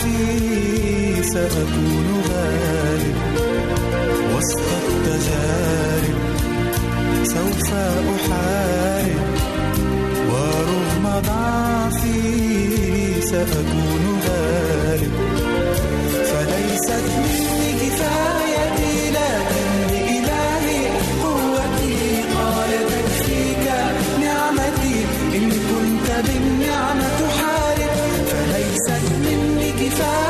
نفسي سأكون غالب وسط التجارب سوف أحارب ورغم ضعفي سأكون غالب. فليست مني كفاية side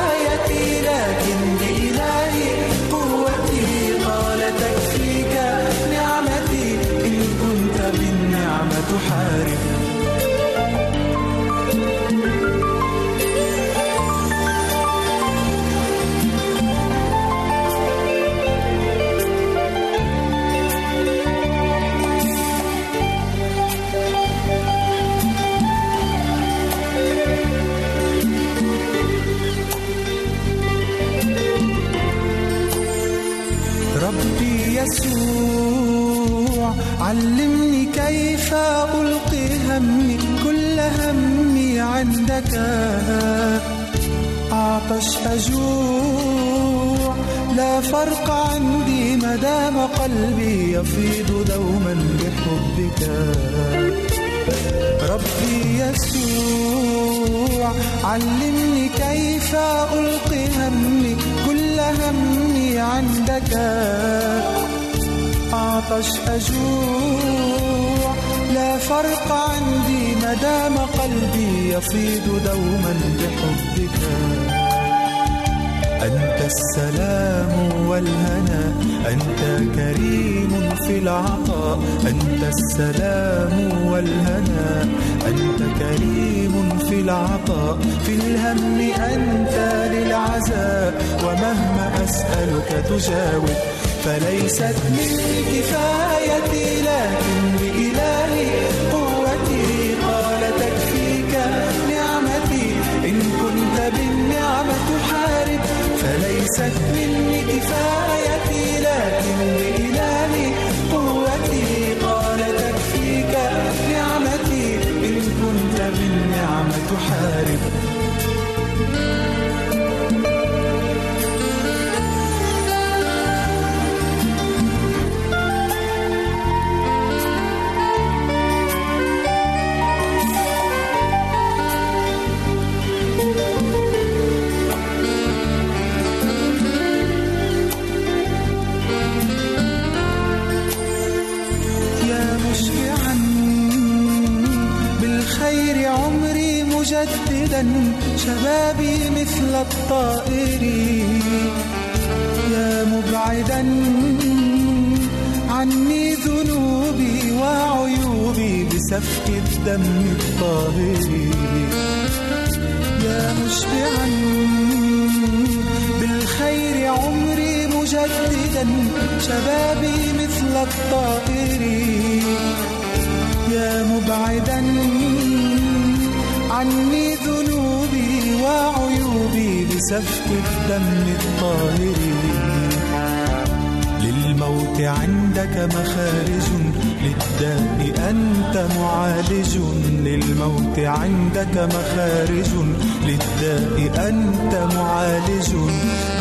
الوعد. عطش أجوع لا فرق عندي مدام قلبي يفيض دوما بحبك ربي يسوع علمني كيف ألقي همي كل همي عندك أعطش أجوع لا فرق عندي مدام قلبي يفيض دوما بحبك. أنت السلام والهنا أنت كريم في العطاء. أنت السلام والهنا أنت كريم في العطاء. في الهم أنت للعزاء ومهما أسألك تجاوب. فليست مني كفايتي لكن بإلهي قوتي قال تكفيك نعمتي. إن كنت بالنعمة تحارب فليست مني مجددا شبابي مثل الطائر. يا مبعدا عني ذنوبي وعيوبي بسفك الدم الطاهر. يا مشبعا بالخير عمري مجددا شبابي مثل الطائر. يا مبعدا عني ذنوبي وعيوبي بسفك الدم الطاهر. للموت عندك مخارج للداء أنت معالج. للموت عندك مخارج للداء أنت معالج.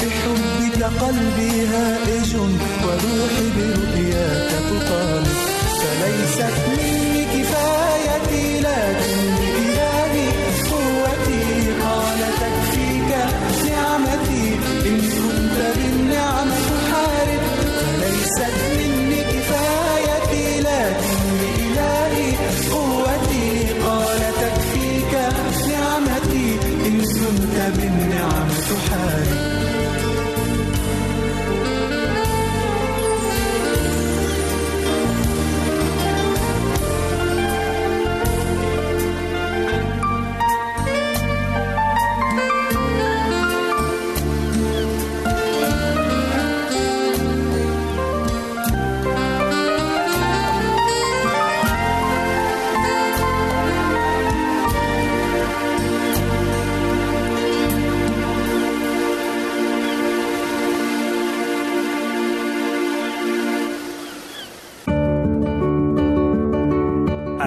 بحبك قلبي هائج وروحي برؤياك تطالب فليست مني كفايتي لكن نعمتي إن كنت بالنعمة تحارب فليست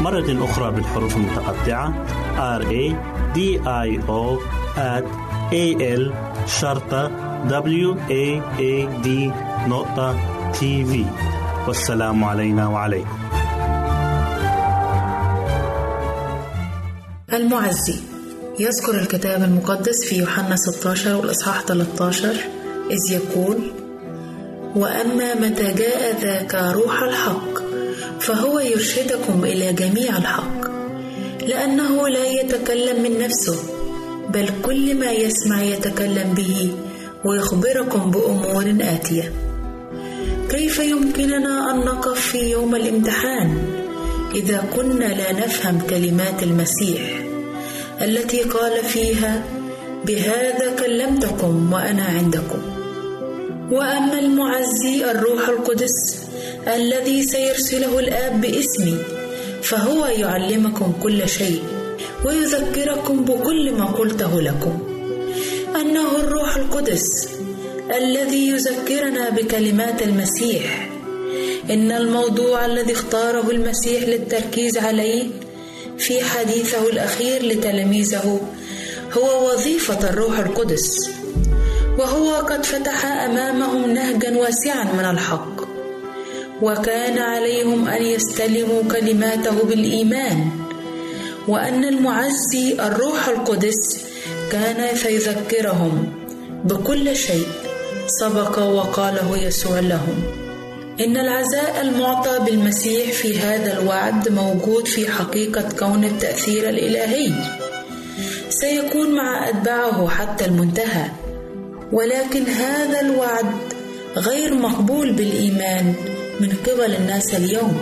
مرة أخرى بالحروف المتقطعة. R A D I O at A L شرطة W A A D نقطة تي في والسلام علينا وعليكم. المعزي. يذكر الكتاب المقدس في يوحنا 16 والإصحاح 13 إذ يقول وأما متى جاء ذاك روح الحق فهو يرشدكم إلى جميع الحق لأنه لا يتكلم من نفسه بل كل ما يسمع يتكلم به ويخبركم بأمور آتية. كيف يمكننا أن نقف في يوم الامتحان إذا كنا لا نفهم كلمات المسيح التي قال فيها بهذا كلمتكم وأنا عندكم وأما المعزي الروح القدس الذي سيرسله الآب باسمي فهو يعلمكم كل شيء ويذكركم بكل ما قلته لكم. أنه الروح القدس الذي يذكرنا بكلمات المسيح. إن الموضوع الذي اختاره المسيح للتركيز عليه في حديثه الأخير لتلاميذه هو وظيفة الروح القدس وهو قد فتح أمامهم نهجا واسعا من الحق. وكان عليهم أن يستلموا كلماته بالإيمان وأن المعزي الروح القدس كان سيذكرهم بكل شيء سبق وقاله يسوع لهم. إن العزاء المعطى بالمسيح في هذا الوعد موجود في حقيقة كون التأثير الإلهي. سيكون مع أتباعه حتى المنتهى. ولكن هذا الوعد غير مقبول بالإيمان من قبل الناس اليوم.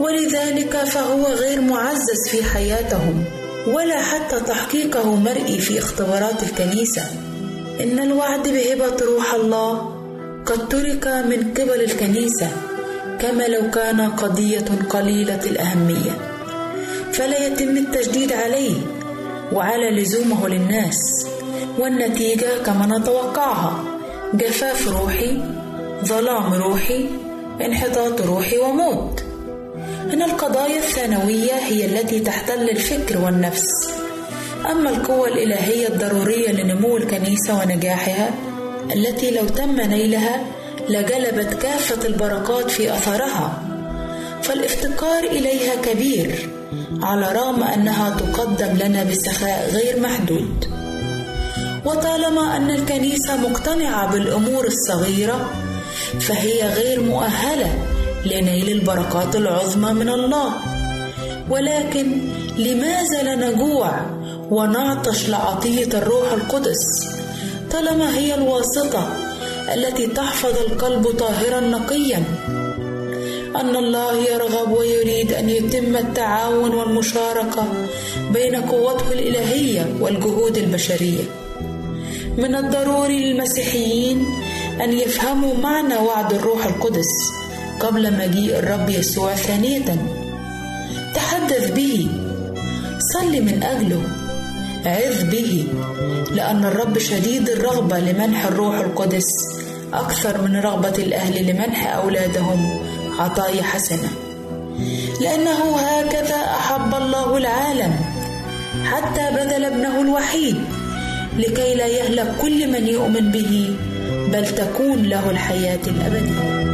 ولذلك فهو غير معزز في حياتهم ولا حتى تحقيقه مرئي في اختبارات الكنيسة. إن الوعد بهبة روح الله قد ترك من قبل الكنيسة كما لو كان قضية قليلة الأهمية. فلا يتم التشديد عليه وعلى لزومه للناس. والنتيجة كما نتوقعها جفاف روحي ظلام روحي انحطاط روحي وموت. إن القضايا الثانوية هي التي تحتل الفكر والنفس. أما القوة الإلهية الضرورية لنمو الكنيسة ونجاحها التي لو تم نيلها لجلبت كافة البركات في أثرها. فالافتقار إليها كبير على رغم أنها تقدم لنا بسخاء غير محدود. وطالما أن الكنيسة مقتنعة بالأمور الصغيرة فهي غير مؤهلة لنيل البركات العظمى من الله. ولكن لماذا لا نجوع ونعطش لعطية الروح القدس؟ طالما هي الواسطة التي تحفظ القلب طاهرا نقيا. أن الله يرغب ويريد أن يتم التعاون والمشاركة بين قوته الإلهية والجهود البشرية. من الضروري للمسيحيين أن يفهموا معنى وعد الروح القدس قبل مجيء الرب يسوع ثانية. تحدث به. صل من أجله. عظ به. لأن الرب شديد الرغبة لمنح الروح القدس أكثر من رغبة الأهل لمنح أولادهم عطايا حسنة. لأنه هكذا أحب الله العالم حتى بذل ابنه الوحيد لكي لا يهلك كل من يؤمن به بل تكون له الحياة الأبدية.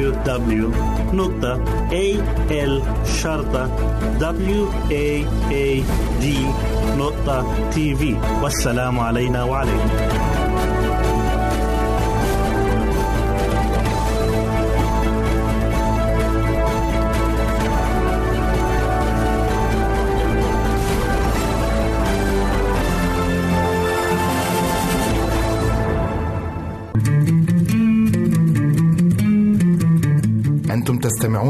www.al-waad.tv والسلام علينا وعليكم.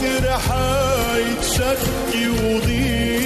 تحت رحاية شكي وضيق.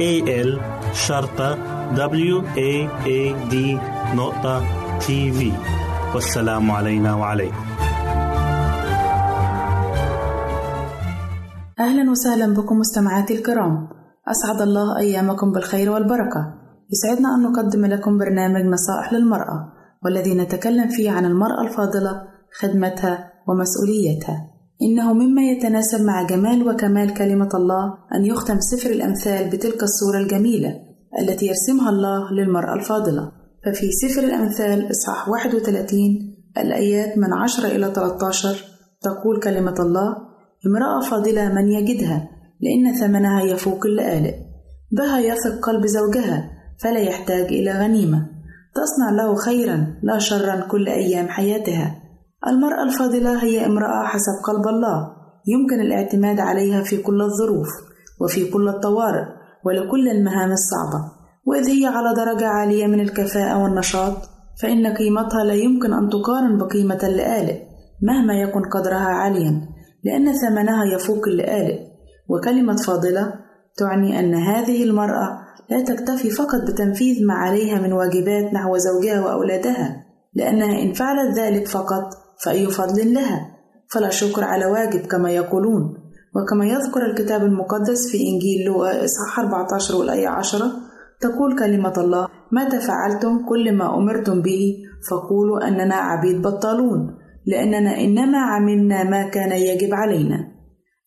A L شرطة W A A D نقطة تي في والسلام علينا وعليكم. أهلا وسهلا بكم مستمعاتي الكرام. أسعد الله أيامكم بالخير والبركة. يسعدنا أن نقدم لكم برنامج نصائح للمرأة والذي نتكلم فيه عن المرأة الفاضلة خدمتها ومسؤوليتها. إنه مما يتناسب مع جمال وكمال كلمة الله أن يختم سفر الأمثال بتلك الصورة الجميلة التي يرسمها الله للمرأة الفاضلة. ففي سفر الأمثال إصحاح 31 الآيات من 10 إلى 13 تقول كلمة الله امرأة فاضلة من يجدها لأن ثمنها يفوق اللآلئ بها يثق قلب زوجها فلا يحتاج إلى غنيمة. تصنع له خيرا لا شرا كل أيام حياتها. المرأة الفاضلة هي امرأة حسب قلب الله. يمكن الاعتماد عليها في كل الظروف وفي كل الطوارئ ولكل المهام الصعبة. وإذ هي على درجة عالية من الكفاءة والنشاط فإن قيمتها لا يمكن أن تقارن بقيمة اللآلئ مهما يكن قدرها عاليا لأن ثمنها يفوق اللآلئ. وكلمة فاضلة تعني أن هذه المرأة لا تكتفي فقط بتنفيذ ما عليها من واجبات نحو زوجها وأولادها لأنها إن فعلت ذلك فقط فأي فضل لها. فلا شكر على واجب كما يقولون. وكما يذكر الكتاب المقدس في إنجيل لوقا إصحاح 14 والآية 10 تقول كلمة الله متى فعلتم كل ما أمرتم به؟ فقولوا أننا عبيد بطالون لأننا إنما عملنا ما كان يجب علينا.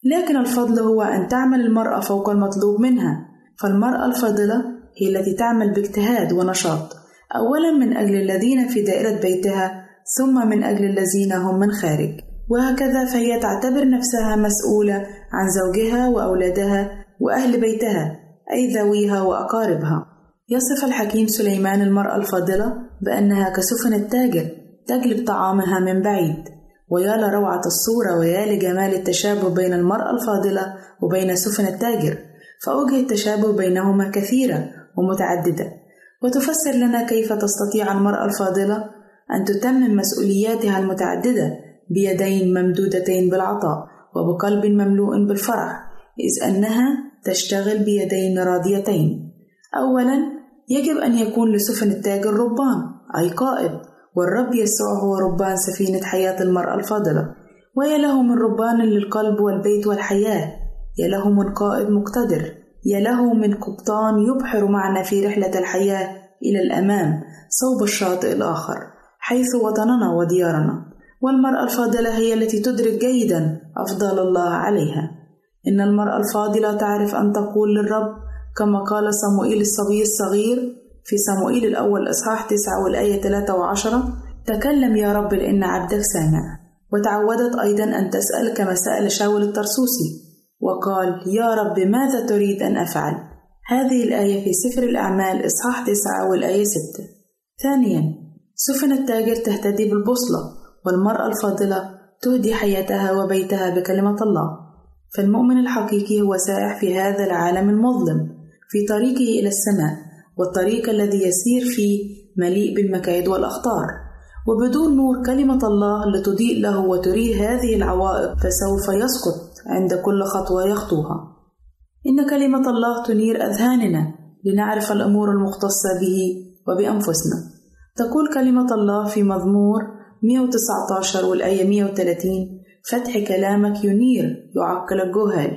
لكن الفضل هو أن تعمل المرأة فوق المطلوب منها. فالمرأة الفاضلة هي التي تعمل باجتهاد ونشاط. أولا من أجل الذين في دائرة بيتها ثم من أجل الذين هم من خارج. وهكذا فهي تعتبر نفسها مسؤولة عن زوجها وأولادها وأهل بيتها أي ذويها وأقاربها. يصف الحكيم سليمان المرأة الفاضلة بأنها كسفن التاجر تجلب طعامها من بعيد. ويا لروعة الصورة ويا لجمال التشابه بين المرأة الفاضلة وبين سفن التاجر فأوجه التشابه بينهما كثيرة ومتعددة وتفسر لنا كيف تستطيع المرأة الفاضلة أن تتمم مسؤولياتها المتعددة بيدين ممدودتين بالعطاء وبقلب مملوء بالفرح إذ أنها تشتغل بيدين راضيتين. أولا يجب أن يكون لسفن التاجر ربان أي قائد والرب يسوع هو ربان سفينة حياة المرأة الفاضلة. ويا له من ربان للقلب والبيت والحياة يا له من قائد مقتدر يا له من قبطان يبحر معنا في رحلة الحياة إلى الأمام صوب الشاطئ الآخر. حيث وطننا وديارنا والمرأة الفاضلة هي التي تدرك جيدا أفضال الله عليها. إن المرأة الفاضلة تعرف أن تقول للرب كما قال صموئيل الصبي الصغير في صموئيل الأول إصحاح تسعة والآية ثلاثة وعشرة تكلم يا رب لأن عبدك سامع. وتعودت أيضا أن تسأل كما سأل شاول الترسوسي وقال يا رب ماذا تريد أن أفعل؟ هذه الآية في سفر الأعمال إصحاح تسعة والآية ستة. ثانيا سفن التاجر تهتدي بالبوصلة والمرأة الفاضلة تهدي حياتها وبيتها بكلمة الله. فالمؤمن الحقيقي هو سائح في هذا العالم المظلم في طريقه إلى السماء والطريق الذي يسير فيه مليء بالمكايد والأخطار. وبدون نور كلمة الله لتضيء له وتريه هذه العوائق فسوف يسقط عند كل خطوة يخطوها. إن كلمة الله تنير أذهاننا لنعرف الأمور المختصة به وبأنفسنا. تقول كلمة الله في مزمور 119 والآية 130 فتح كلامك ينير يعقل الجهال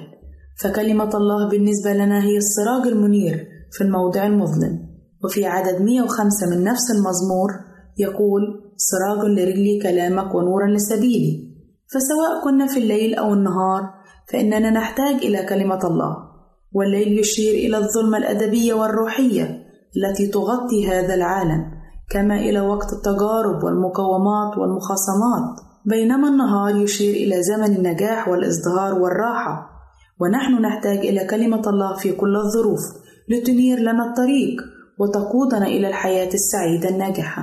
فكلمة الله بالنسبة لنا هي السراج المنير في الموضع المظلم. وفي عدد 105 من نفس المزمور يقول سراج لرجلي كلامك ونورا لسبيلي. فسواء كنا في الليل أو النهار فإننا نحتاج إلى كلمة الله. والليل يشير إلى الظلمة الأدبية والروحية التي تغطي هذا العالم. كما إلى وقت التجارب والمقاومات والمخاصمات بينما النهار يشير إلى زمن النجاح والإزدهار والراحة. ونحن نحتاج إلى كلمة الله في كل الظروف لتنير لنا الطريق وتقودنا إلى الحياة السعيدة الناجحة.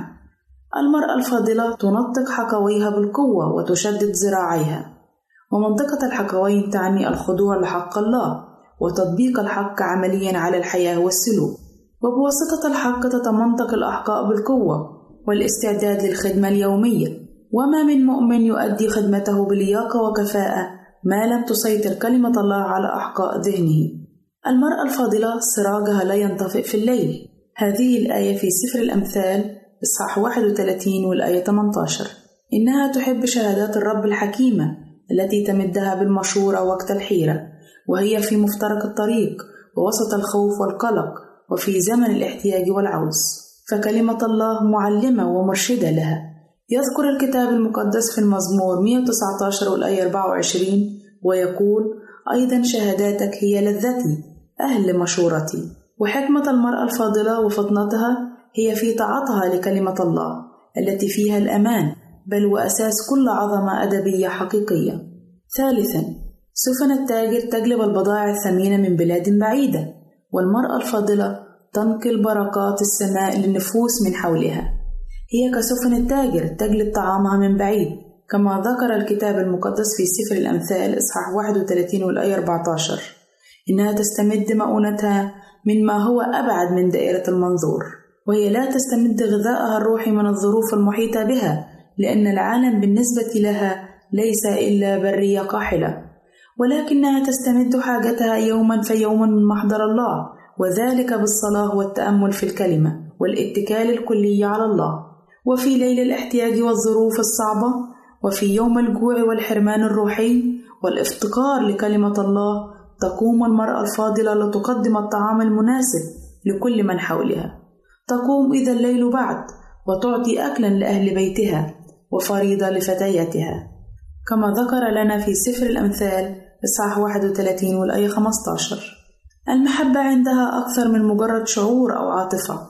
المرأة الفاضلة تنطق حكويها بالقوة وتشدد ذراعيها. ومنطقة الحكوين تعني الخضوع لحق الله وتطبيق الحق عمليا على الحياة والسلوك. وبواسطة الحق تتمنطق الأحقاء بالقوة والاستعداد للخدمة اليومية. وما من مؤمن يؤدي خدمته بلياقة وكفاءة ما لم تسيطر كلمة الله على أحقاء ذهنه. المرأة الفاضلة سراجها لا ينطفئ في الليل. هذه الآية في سفر الأمثال إصحاح 31 والآية 18 إنها تحب شهادات الرب الحكيمة التي تمدها بالمشورة وقت الحيرة وهي في مفترق الطريق ووسط الخوف والقلق. وفي زمن الاحتياج والعوز فكلمة الله معلمة ومرشدة لها يذكر الكتاب المقدس في المزمور 119 والآية 24 ويقول أيضا شهاداتك هي لذتي أهل مشورتي وحكمة المرأة الفاضلة وفطنتها هي في طاعتها لكلمة الله التي فيها الأمان بل وأساس كل عظمة أدبية حقيقية. ثالثًا، سفن التاجر تجلب البضائع الثمينة من بلاد بعيدة، والمرأة الفاضلة تنقل بركات السماء للنفوس من حولها. هي كسفن التاجر تجلب طعامها من بعيد، كما ذكر الكتاب المقدس في سفر الأمثال إصحاح 31 والآية 14 إنها تستمد مؤونتها من ما هو أبعد من دائرة المنظور وهي لا تستمد غذاءها الروحي من الظروف المحيطة بها لأن العالم بالنسبة لها ليس إلا برية قاحلة ولكنها تستمد حاجتها يوما فيوما من محضر الله وذلك بالصلاة والتأمل في الكلمة والاتكال الكلي على الله. وفي ليل الاحتياج والظروف الصعبة وفي يوم الجوع والحرمان الروحي والإفتقار لكلمة الله تقوم المرأة الفاضلة لتقدم الطعام المناسب لكل من حولها. تقوم إذا الليل بعد وتعطي أكلا لأهل بيتها وفريضة لفتياتها. كما ذكر لنا في سفر الأمثال إصحاح 31 والآية 15 المحبة عندها أكثر من مجرد شعور أو عاطفة.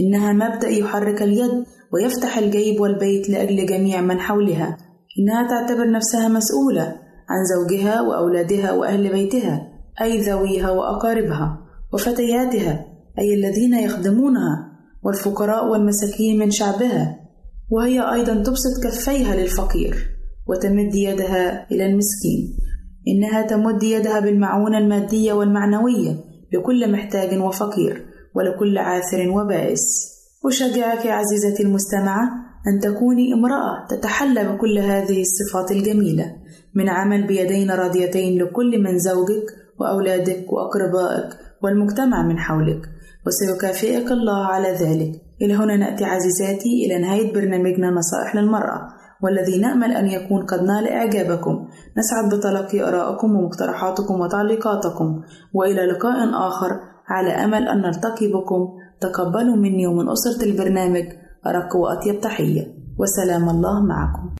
إنها مبدأ يحرك اليد ويفتح الجيب والبيت لأجل جميع من حولها. إنها تعتبر نفسها مسؤولة عن زوجها وأولادها وأهل بيتها أي ذويها وأقاربها وفتياتها أي الذين يخدمونها والفقراء والمساكين من شعبها. وهي أيضا تبسط كفيها للفقير وتمد يدها إلى المسكين. إنها تمد يدها بالمعونة المادية والمعنوية لكل محتاج وفقير ولكل عاثر وبائس. أشجعك عزيزتي المستمعة أن تكوني امرأة تتحلى بكل هذه الصفات الجميلة من عمل بيدين راضيتين لكل من زوجك وأولادك وأقربائك والمجتمع من حولك. وسيكافئك الله على ذلك. إلى هنا نأتي عزيزاتي إلى نهاية برنامجنا نصائح للمرأة والذي نأمل أن يكون قد نال إعجابكم. نسعد بتلقي آرائكم ومقترحاتكم وتعليقاتكم. وإلى لقاء آخر. على أمل أن نلتقي بكم. تقبلوا مني ومن أسرة البرنامج. أرق وأطيب تحية. وسلام الله معكم.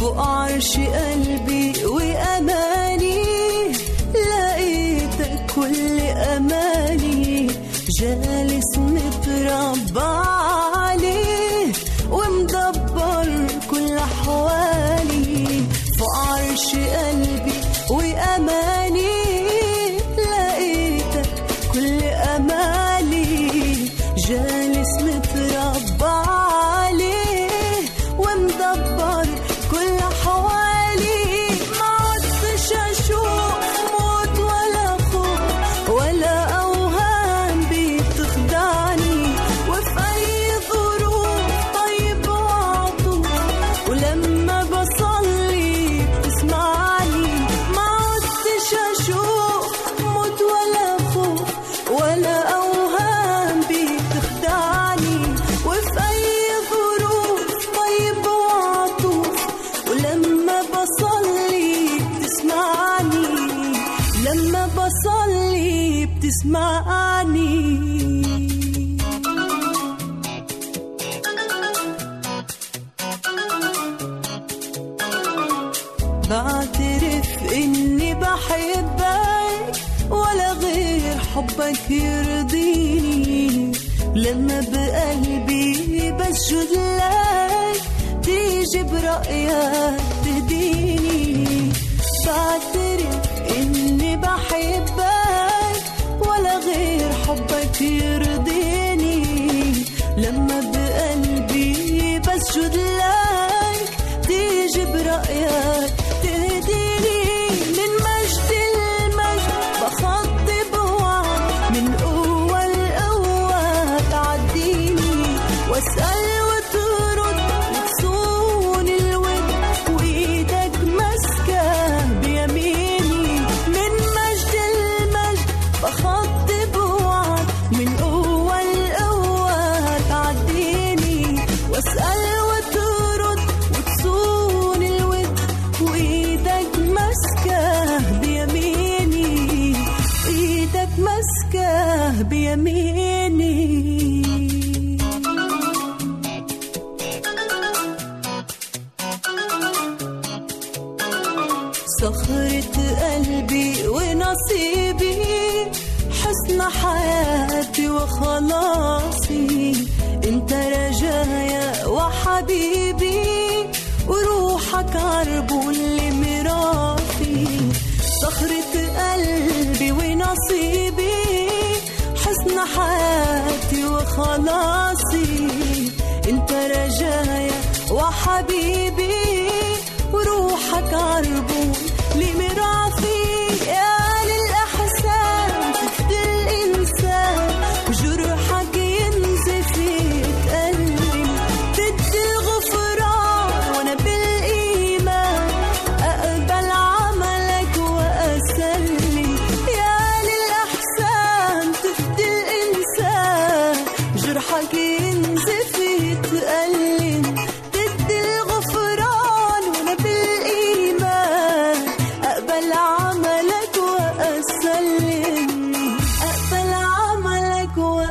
فوق عرش قلبي وأماني لقيتك كل أماني. جالس متربع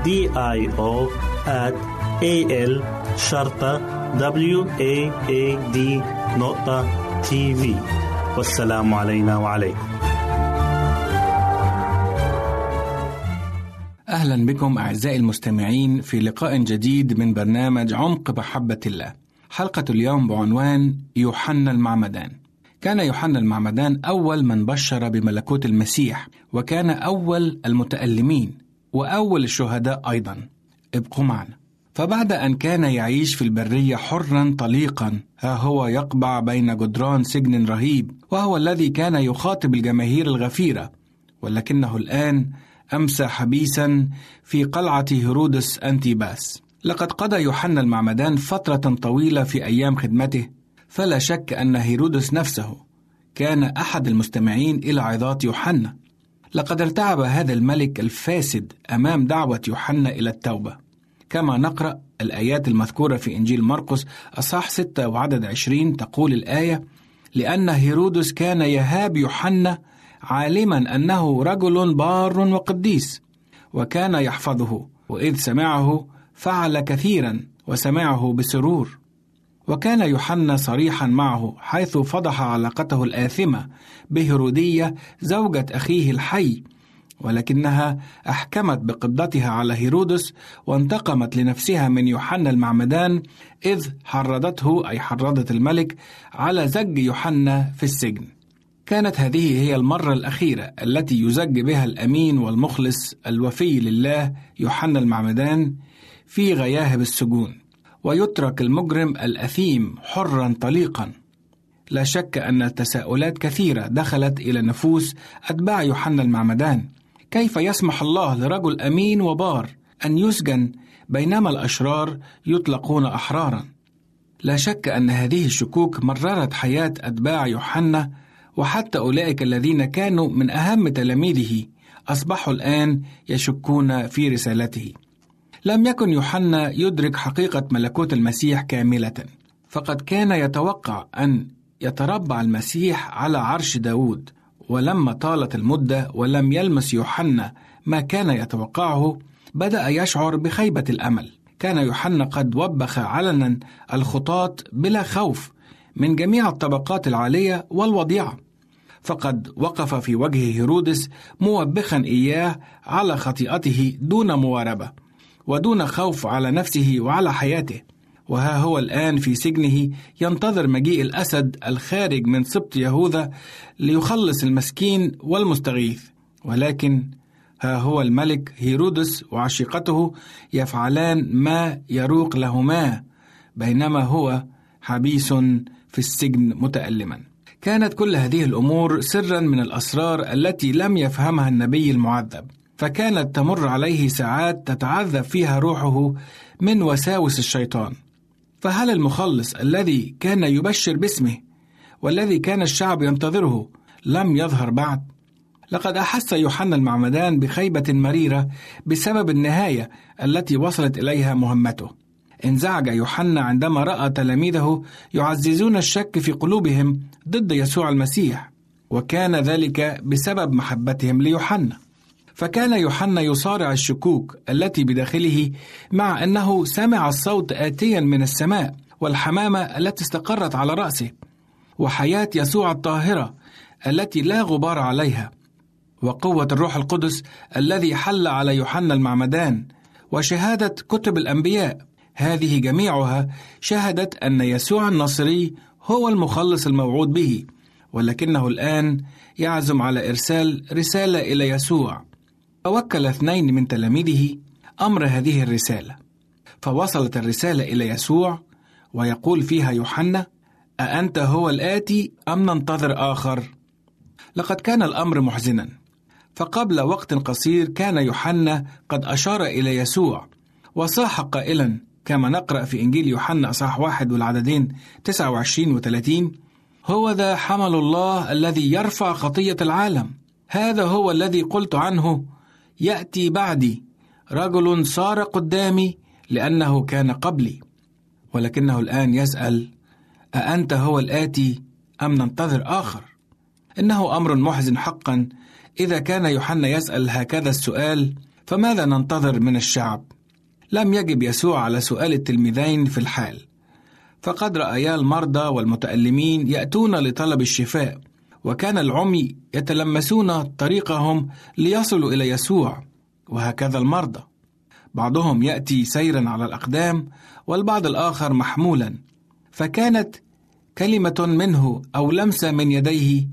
I O at A L شرطة W A A D نقطة تي في والسلام علينا وعليكم أهلا بكم أعزائي المستمعين في لقاء جديد من برنامج عمق محبة الله. حلقة اليوم بعنوان يوحنا المعمدان. كان يوحنا المعمدان أول من بشر بملكوت المسيح، وكان أول المتألمين، وأول الشهداء أيضا. ابقوا معنا. فبعد أن كان يعيش في البرية حرا طليقا، ها هو يقبع بين جدران سجن رهيب، وهو الذي كان يخاطب الجماهير الغفيرة، ولكنه الآن أمسى حبيسا في قلعة هيرودس أنتيباس لقد قضى يوحنا المعمدان فترة طويلة في أيام خدمته فلا شك أن هيرودس نفسه كان أحد المستمعين إلى عظات يوحنا لقد ارتعب هذا الملك الفاسد أمام دعوة يوحنا إلى التوبة. كما نقرأ الآيات المذكورة في إنجيل مرقس أصحاح 6 وعدد 20 تقول الآية لأن هيرودس كان يهاب يوحنا عالما أنه رجل بار وقديس وكان يحفظه وإذ سمعه فعل كثيرا وسمعه بسرور. وكان يوحنا صريحا معه حيث فضح علاقته الآثمة بهروديه زوجة أخيه الحي ولكنها أحكمت بقبضتها على هيرودس وانتقمت لنفسها من يوحنا المعمدان إذ حرضته أي حرضت الملك على زج يوحنا في السجن. كانت هذه هي المرة الأخيرة التي يزج بها الأمين والمخلص الوفي لله يوحنا المعمدان في غياهب السجون. ويترك المجرم الأثيم حرا طليقا. لا شك أن تساؤلات كثيرة دخلت إلى نفوس أتباع يوحنا المعمدان. كيف يسمح الله لرجل أمين وبار أن يسجن بينما الأشرار يطلقون أحرارا؟ لا شك أن هذه الشكوك مررت حياة أتباع يوحنا وحتى أولئك الذين كانوا من أهم تلاميذه أصبحوا الآن يشكون في رسالته. لم يكن يوحنا يدرك حقيقة ملكوت المسيح كاملة، فقد كان يتوقع أن يتربع المسيح على عرش داود، ولما طالت المدة ولم يلمس يوحنا ما كان يتوقعه، بدأ يشعر بخيبة الأمل. كان يوحنا قد وبخ علنا الخطاة بلا خوف من جميع الطبقات العالية والوضيعة فقد وقف في وجه هيرودس موبخا إياه على خطيئته دون مواربة ودون خوف على نفسه وعلى حياته. وها هو الآن في سجنه ينتظر مجيء الأسد الخارج من سبط يهوذا ليخلص المسكين والمستغيث. ولكن ها هو الملك هيرودس وعشيقته يفعلان ما يروق لهما بينما هو حبيس في السجن متألما. كانت كل هذه الأمور سرا من الأسرار التي لم يفهمها النبي المعذب، فكانت تمر عليه ساعات تتعذب فيها روحه من وساوس الشيطان. فهل المخلص الذي كان يبشر باسمه والذي كان الشعب ينتظره لم يظهر بعد؟ لقد أحس يوحنا المعمدان بخيبة مريرة بسبب النهاية التي وصلت إليها مهمته. انزعج يوحنا عندما رأى تلاميذه يعززون الشك في قلوبهم ضد يسوع المسيح وكان ذلك بسبب محبتهم ليوحنا فكان يوحنا يصارع الشكوك التي بداخله مع أنه سمع الصوت اتيا من السماء والحمامة التي استقرت على رأسه وحياة يسوع الطاهرة التي لا غبار عليها وقوة الروح القدس الذي حل على يوحنا المعمدان وشهادة كتب الأنبياء. هذه جميعها شهدت أن يسوع الناصري هو المخلص الموعود به ولكنه الآن يعزم على إرسال رسالة إلى يسوع. فوكل اثنين من تلاميذه أمر هذه الرسالة فوصلت الرسالة إلى يسوع ويقول فيها يوحنا أأنت هو الآتي أم ننتظر آخر؟ لقد كان الأمر محزنا فقبل وقت قصير كان يوحنا قد أشار إلى يسوع وصاح قائلا كما نقرأ في إنجيل يوحنا أصحاح واحد والعددين 29 و 30 هو ذا حمل الله الذي يرفع خطية العالم هذا هو الذي قلت عنه يأتي بعدي رجل صار قدامي لأنه كان قبلي ولكنه الآن يسأل أأنت هو الآتي أم ننتظر آخر؟ إنه أمر محزن حقا إذا كان يوحنا يسأل هكذا السؤال فماذا ننتظر من الشعب؟ لم يجب يسوع على سؤال التلميذين في الحال فقد رأيا المرضى والمتألمين يأتون لطلب الشفاء وكان العمي يتلمسون طريقهم ليصلوا إلى يسوع وهكذا المرضى. بعضهم يأتي سيرا على الأقدام والبعض الآخر محمولا. فكانت كلمة منه أو لمسة من يديه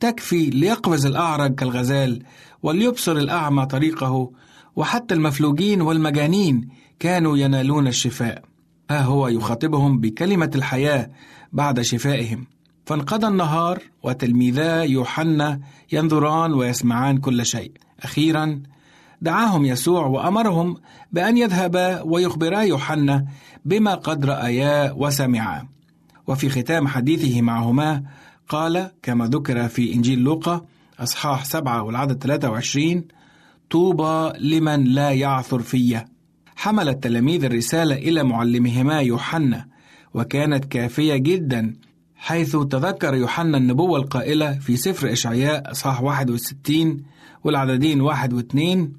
تكفي ليقفز الأعرج كالغزال وليبصر الأعمى طريقه وحتى المفلوجين والمجانين كانوا ينالون الشفاء. ها هو يخاطبهم بكلمة الحياة بعد شفائهم. فانقضى النهار وتلميذا يوحنا ينظران ويسمعان كل شيء. أخيرا دعاهم يسوع وأمرهم بأن يذهبا ويخبرا يوحنا بما قد رأيا وسمعا. وفي ختام حديثه معهما قال كما ذكر في إنجيل لوقا أصحاح سبعة والعدد 23 طوبى لمن لا يعثر في حمل التلاميذ الرسالة إلى معلمهما يوحنا وكانت كافية جدا حيث تذكر يوحنا النبوة القائلة في سفر إشعياء أصحاح 61 والعددين واحد واثنين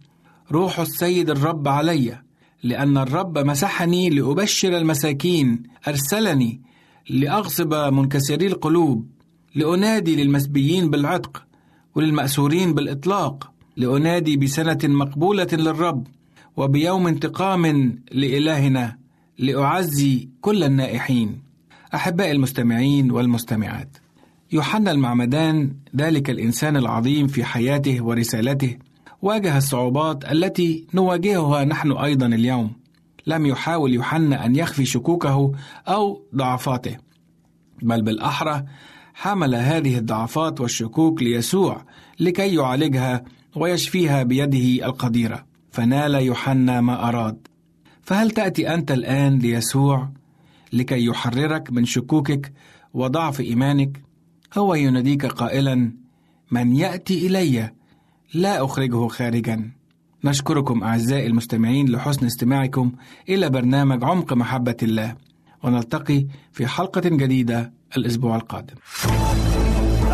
روح السيد الرب علي لأن الرب مسحني لأبشر المساكين أرسلني لأغصب منكسري القلوب لأنادي للمسبيين بالعتق وللمأسورين بالإطلاق لأنادي بسنة مقبولة للرب وبيوم انتقام لإلهنا لأعزي كل النائحين. أحبائي المستمعين والمستمعات يوحنا المعمدان ذلك الإنسان العظيم في حياته ورسالته واجه الصعوبات التي نواجهها نحن أيضا اليوم. لم يحاول يوحنا أن يخفي شكوكه أو ضعفاته بل بالأحرى حمل هذه الضعفات والشكوك ليسوع لكي يعالجها ويشفيها بيده القديرة. فنال يوحنا ما أراد. فهل تأتي أنت الآن ليسوع؟ لكي يحررك من شكوكك وضعف إيمانك. هو يناديك قائلا من يأتي إلي؟ لا أخرجه خارجا. نشكركم أعزائي المستمعين لحسن استماعكم إلى برنامج عمق محبة الله. ونلتقي في حلقة جديدة الأسبوع القادم.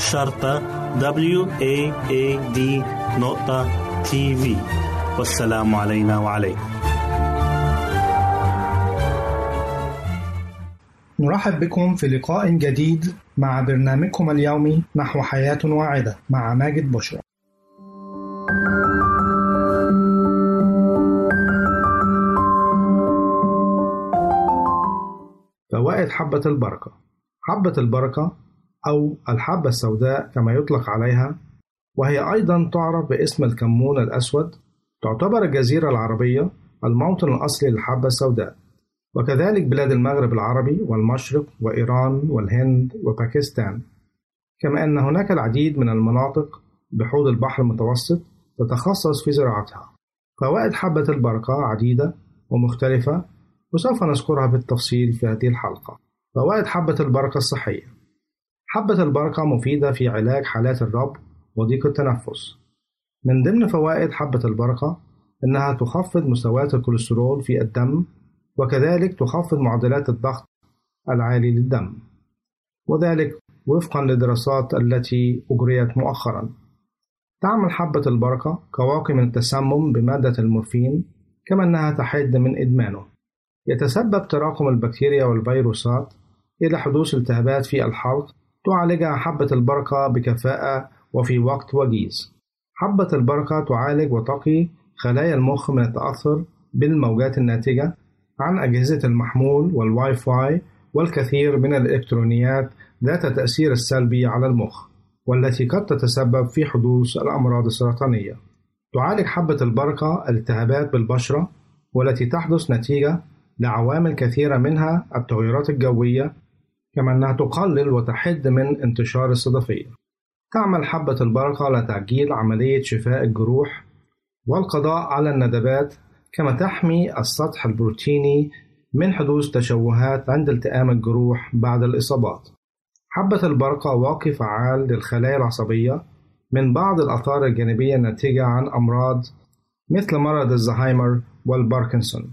شرطة W A A D نقطة تي في والسلام علينا وعليكم. نرحب بكم في لقاء جديد مع برنامجكم اليومي نحو حياة واعدة مع ماجد بشرى. فوائد حبة البركة. حبة البركة أو الحبة السوداء كما يطلق عليها وهي أيضا تعرف باسم الكمون الأسود تعتبر الجزيرة العربية الموطن الأصلي للحبة السوداء. وكذلك بلاد المغرب العربي والمشرق وإيران والهند وباكستان. كما أن هناك العديد من المناطق بحوض البحر المتوسط تتخصص في زراعتها. فوائد حبة البركة عديدة ومختلفة وسوف نذكرها بالتفصيل في هذه الحلقة. فوائد حبة البركة الصحية. حبة البركة مفيدة في علاج حالات الربو وضيق التنفس. من ضمن فوائد حبة البركة إنها تخفض مستويات الكوليسترول في الدم وكذلك تخفض معدلات الضغط العالي للدم وذلك وفقا للدراسات التي أجريت مؤخرا. تعمل حبة البركة كواقي من التسمم بمادة المورفين كما أنها تحد من إدمانه. يتسبب تراكم البكتيريا والفيروسات إلى حدوث التهابات في الحلق تعالجها حبة البركة بكفاءة وفي وقت وجيز. حبة البركة تعالج وتقي خلايا المخ من التأثر بالموجات الناتجة عن أجهزة المحمول والواي فاي والكثير من الإلكترونيات ذات التأثير السلبي على المخ والتي قد تتسبب في حدوث الأمراض السرطانية. تعالج حبة البركة الالتهابات بالبشرة والتي تحدث نتيجة لعوامل كثيرة منها التغيرات الجوية كما أنها تقلل وتحد من انتشار الصدفية تعمل حبة البركة لتعجيل عملية شفاء الجروح والقضاء على الندبات كما تحمي السطح البروتيني من حدوث تشوهات عند التئام الجروح بعد الإصابات. حبة البركة واقي فعال للخلايا العصبية من بعض الآثار الجانبية الناتجة عن أمراض مثل مرض الزهايمر والباركنسون.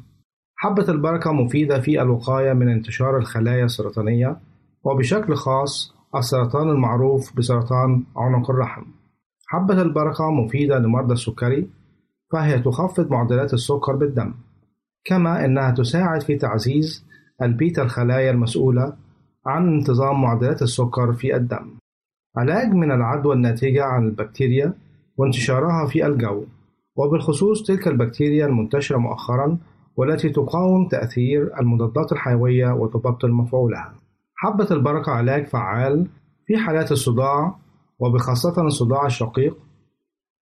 حبة البركة مفيدة في الوقاية من انتشار الخلايا السرطانية وبشكل خاص السرطان المعروف بسرطان عنق الرحم. حبة البركة مفيدة لمرضى السكري فهي تخفض معدلات السكر بالدم كما أنها تساعد في تعزيز البيتا الخلايا المسؤولة عن انتظام معدلات السكر في الدم علاج من العدوى الناتجة عن البكتيريا وانتشارها في الجو وبالخصوص تلك البكتيريا المنتشرة مؤخرا والتي تقاوم تأثير المضادات الحيوية وتبطل مفعولها حبة البركة علاج فعال في حالات الصداع وبخاصة الصداع الشقيق.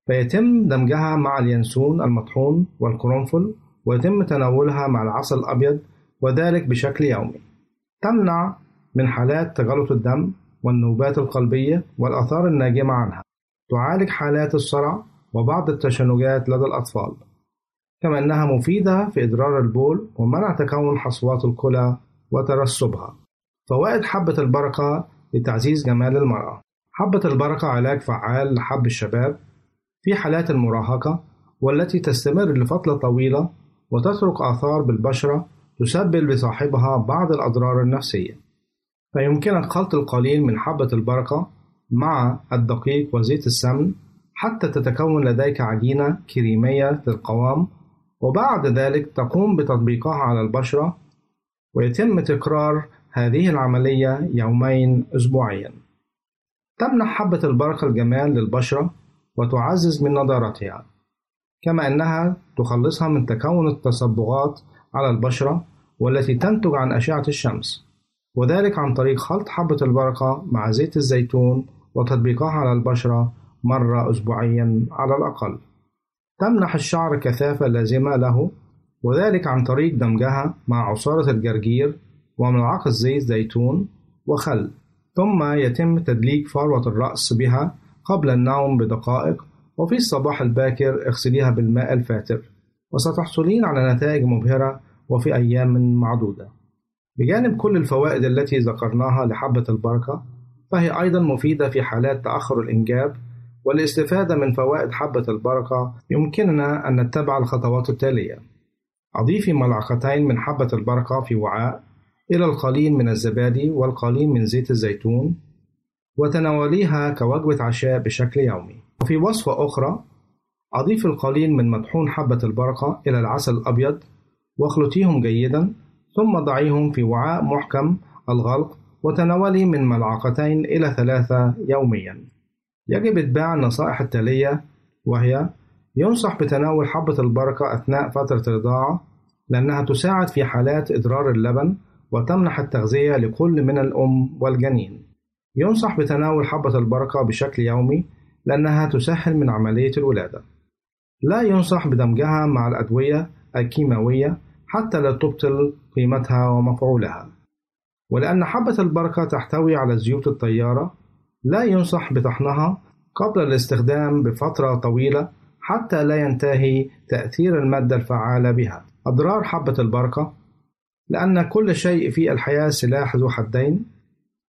فيتم دمجها مع اليانسون المطحون والقرنفل ويتم تناولها مع العسل الأبيض وذلك بشكل يومي. تمنع من حالات تجلط الدم والنوبات القلبية والآثار الناجمة عنها. تعالج حالات الصرع وبعض التشنجات لدى الأطفال. كما أنها مفيدة في إدرار البول ومنع تكون حصوات الكلى وترسبها. فوائد حبة البركة لتعزيز جمال المرأة. حبة البركة علاج فعال لحب الشباب في حالات المراهقة والتي تستمر لفترة طويلة وتترك آثار بالبشرة تسبب لصاحبها بعض الأضرار النفسية. فيمكنك خلط القليل من حبة البركة مع الدقيق وزيت السمن حتى تتكون لديك عجينة كريمية القوام وبعد ذلك تقوم بتطبيقها على البشرة ويتم تكرار هذه العملية يومين أسبوعيا. تمنح حبة البركة الجمال للبشرة وتعزز من نضارتها كما أنها تخلصها من تكون التصبغات على البشرة والتي تنتج عن أشعة الشمس وذلك عن طريق خلط حبة البركة مع زيت الزيتون وتطبيقها على البشرة مرة أسبوعيا على الأقل. تمنح الشعر كثافة لازمة له وذلك عن طريق دمجها مع عصارة الجرجير وملعقة زيت زيتون وخل. ثم يتم تدليك فروة الرأس بها قبل النوم بدقائق وفي الصباح الباكر اغسليها بالماء الفاتر. وستحصلين على نتائج مبهرة وفي أيام معدودة. بجانب كل الفوائد التي ذكرناها لحبة البركة فهي أيضا مفيدة في حالات تأخر الإنجاب. والاستفادة من فوائد حبة البركة يمكننا أن نتبع الخطوات التالية. أضيفي ملعقتين من حبة البركة في وعاء. إلى القليل من الزبادي والقليل من زيت الزيتون وتناوليها كوجبة عشاء بشكل يومي. وفي وصفة أخرى أضيف القليل من مطحون حبة البركة إلى العسل الأبيض واخلطيهم جيدا ثم ضعيهم في وعاء محكم الغلق وتناولي من ملعقتين إلى ثلاثة يوميا. يجب إتباع النصائح التالية وهي ينصح بتناول حبة البركة أثناء فترة الرضاعة لأنها تساعد في حالات إضرار اللبن وتمنح التغذية لكل من الأم والجنين. ينصح بتناول حبة البركة بشكل يومي لأنها تسهل من عملية الولادة. لا ينصح بدمجها مع الأدوية الكيماوية حتى لا تبطل قيمتها ومفعولها. ولأن حبة البركة تحتوي على زيوت الطيارة لا ينصح بطحنها قبل الاستخدام بفترة طويلة حتى لا ينتهي تأثير المادة الفعالة بها. أضرار حبة البركة لأن كل شيء في الحياة سلاح ذو حدين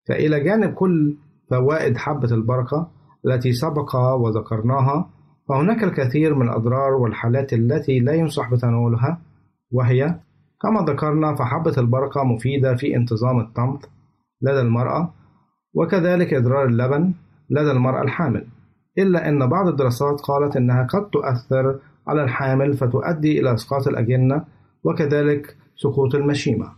فإلى جانب كل فوائد حبة البركة التي سبق وذكرناها فهناك الكثير من الأضرار والحالات التي لا ينصح بتناولها وهي كما ذكرنا فحبة البركة مفيدة في انتظام الطمث لدى المرأة وكذلك إضرار اللبن لدى المرأة الحامل. إلا أن بعض الدراسات قالت أنها قد تؤثر على الحامل فتؤدي إلى إسقاط الأجنة وكذلك سقوط المشيمة.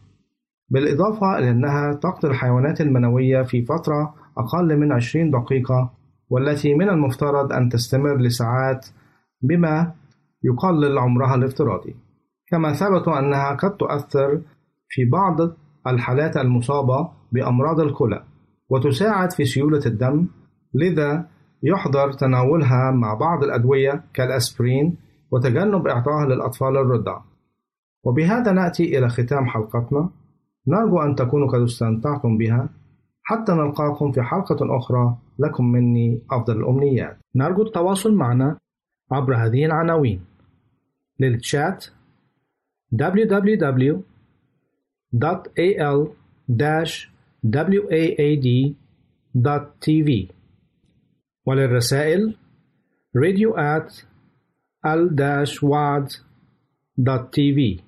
بالإضافة إلى أنها تقتل الحيوانات المنوية في فترة أقل من 20 دقيقة والتي من المفترض أن تستمر لساعات بما يقلل عمرها الافتراضي. كما ثبتوا أنها قد تؤثر في بعض الحالات المصابة بأمراض الكلى وتساعد في سيولة الدم لذا يحضر تناولها مع بعض الأدوية كالأسبرين وتجنب إعطائها للأطفال الرضع. وبهذا نأتي إلى ختام حلقتنا. نرجو أن تكونوا قد استمتعتم بها. حتى نلقاكم في حلقة أخرى. لكم مني أفضل الأمنيات. نرجو التواصل معنا عبر هذه العناوين. للتشات www.al-waad.tv وللرسائل radio at al-waad.tv